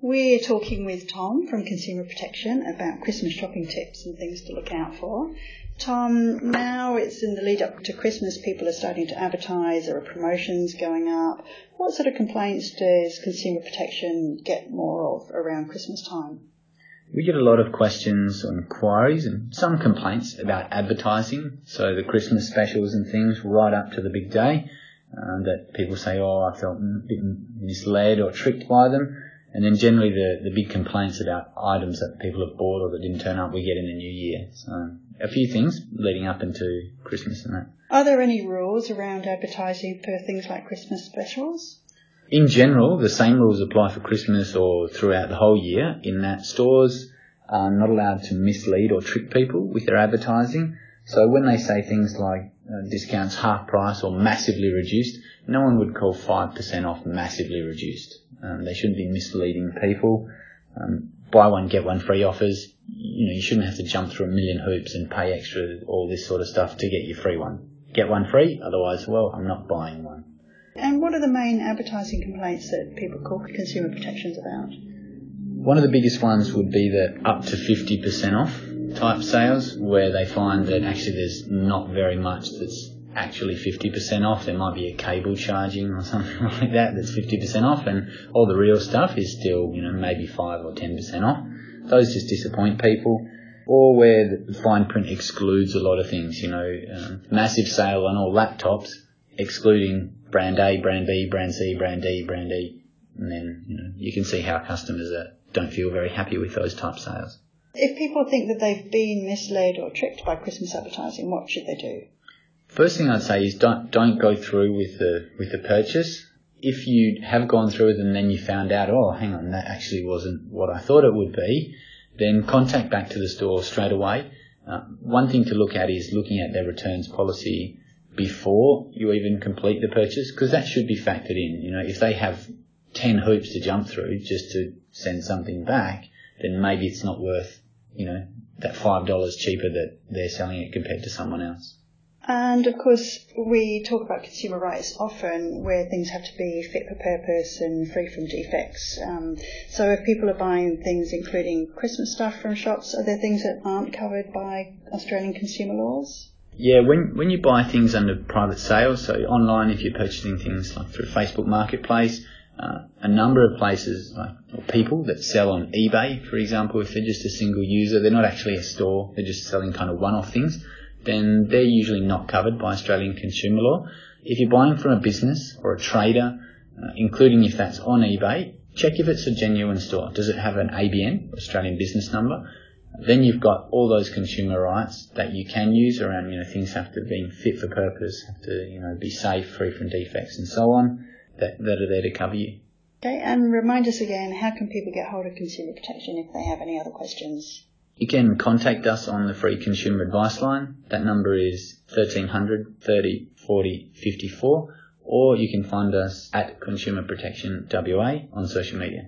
We're talking with Tom from Consumer Protection about Christmas shopping tips and things to look out for. Tom, now it's in the lead up to Christmas, people are starting to advertise, there are promotions going up. What sort of complaints does Consumer Protection get more of around Christmas time? We get a lot of questions or inquiries and some complaints about advertising, so the Christmas specials and things right up to the big day. Uh, that people say, oh, I felt a bit misled or tricked by them. And then generally the, the big complaints about items that people have bought or that didn't turn up we get in the new year. So a few things leading up into Christmas and that. Are there any rules around advertising for things like Christmas specials? In general, the same rules apply for Christmas or throughout the whole year in that stores are not allowed to mislead or trick people with their advertising. So when they say things like uh, discounts half price or massively reduced, no one would call 5% off massively reduced. Um, they shouldn't be misleading people. Um, buy one, get one free offers. You know, you shouldn't have to jump through a million hoops and pay extra, all this sort of stuff to get your free one. Get one free, otherwise, well, I'm not buying one. And what are the main advertising complaints that people call consumer protections about? One of the biggest ones would be the up to 50% off type sales, where they find that actually there's not very much that's actually 50% off. There might be a cable charging or something like that that's 50% off, and all the real stuff is still, you know, maybe 5 or 10% off. Those just disappoint people. Or where the fine print excludes a lot of things, you know, um, massive sale on all laptops, excluding brand A, brand B, brand C, brand D, brand E. And then, you know, you can see how customers are, don't feel very happy with those type sales. If people think that they've been misled or tricked by Christmas advertising, what should they do? First thing I'd say is don't don't go through with the with the purchase. If you have gone through it and then you found out, oh, hang on, that actually wasn't what I thought it would be, then contact back to the store straight away. Uh, one thing to look at is looking at their returns policy before you even complete the purchase, because that should be factored in. You know, if they have 10 hoops to jump through just to send something back, then maybe it's not worth, you know, that $5 cheaper that they're selling it compared to someone else. And of course, we talk about consumer rights often where things have to be fit for purpose and free from defects. Um, so if people are buying things including Christmas stuff from shops, are there things that aren't covered by Australian consumer laws? Yeah, when when you buy things under private sale, so online, if you're purchasing things like through Facebook Marketplace, uh, a number of places like or people that sell on eBay, for example, if they're just a single user, they're not actually a store, they're just selling kind of one-off things then they're usually not covered by Australian consumer law. If you're buying from a business or a trader, uh, including if that's on eBay, check if it's a genuine store. Does it have an ABN, Australian business number? Then you've got all those consumer rights that you can use around, you know, things have to be fit for purpose, have to, you know, be safe, free from defects and so on, that, that are there to cover you. Okay, and remind us again, how can people get hold of consumer protection if they have any other questions? You can contact us on the free consumer advice line. That number is 1300 30 40 54 or you can find us at Consumer Protection WA on social media.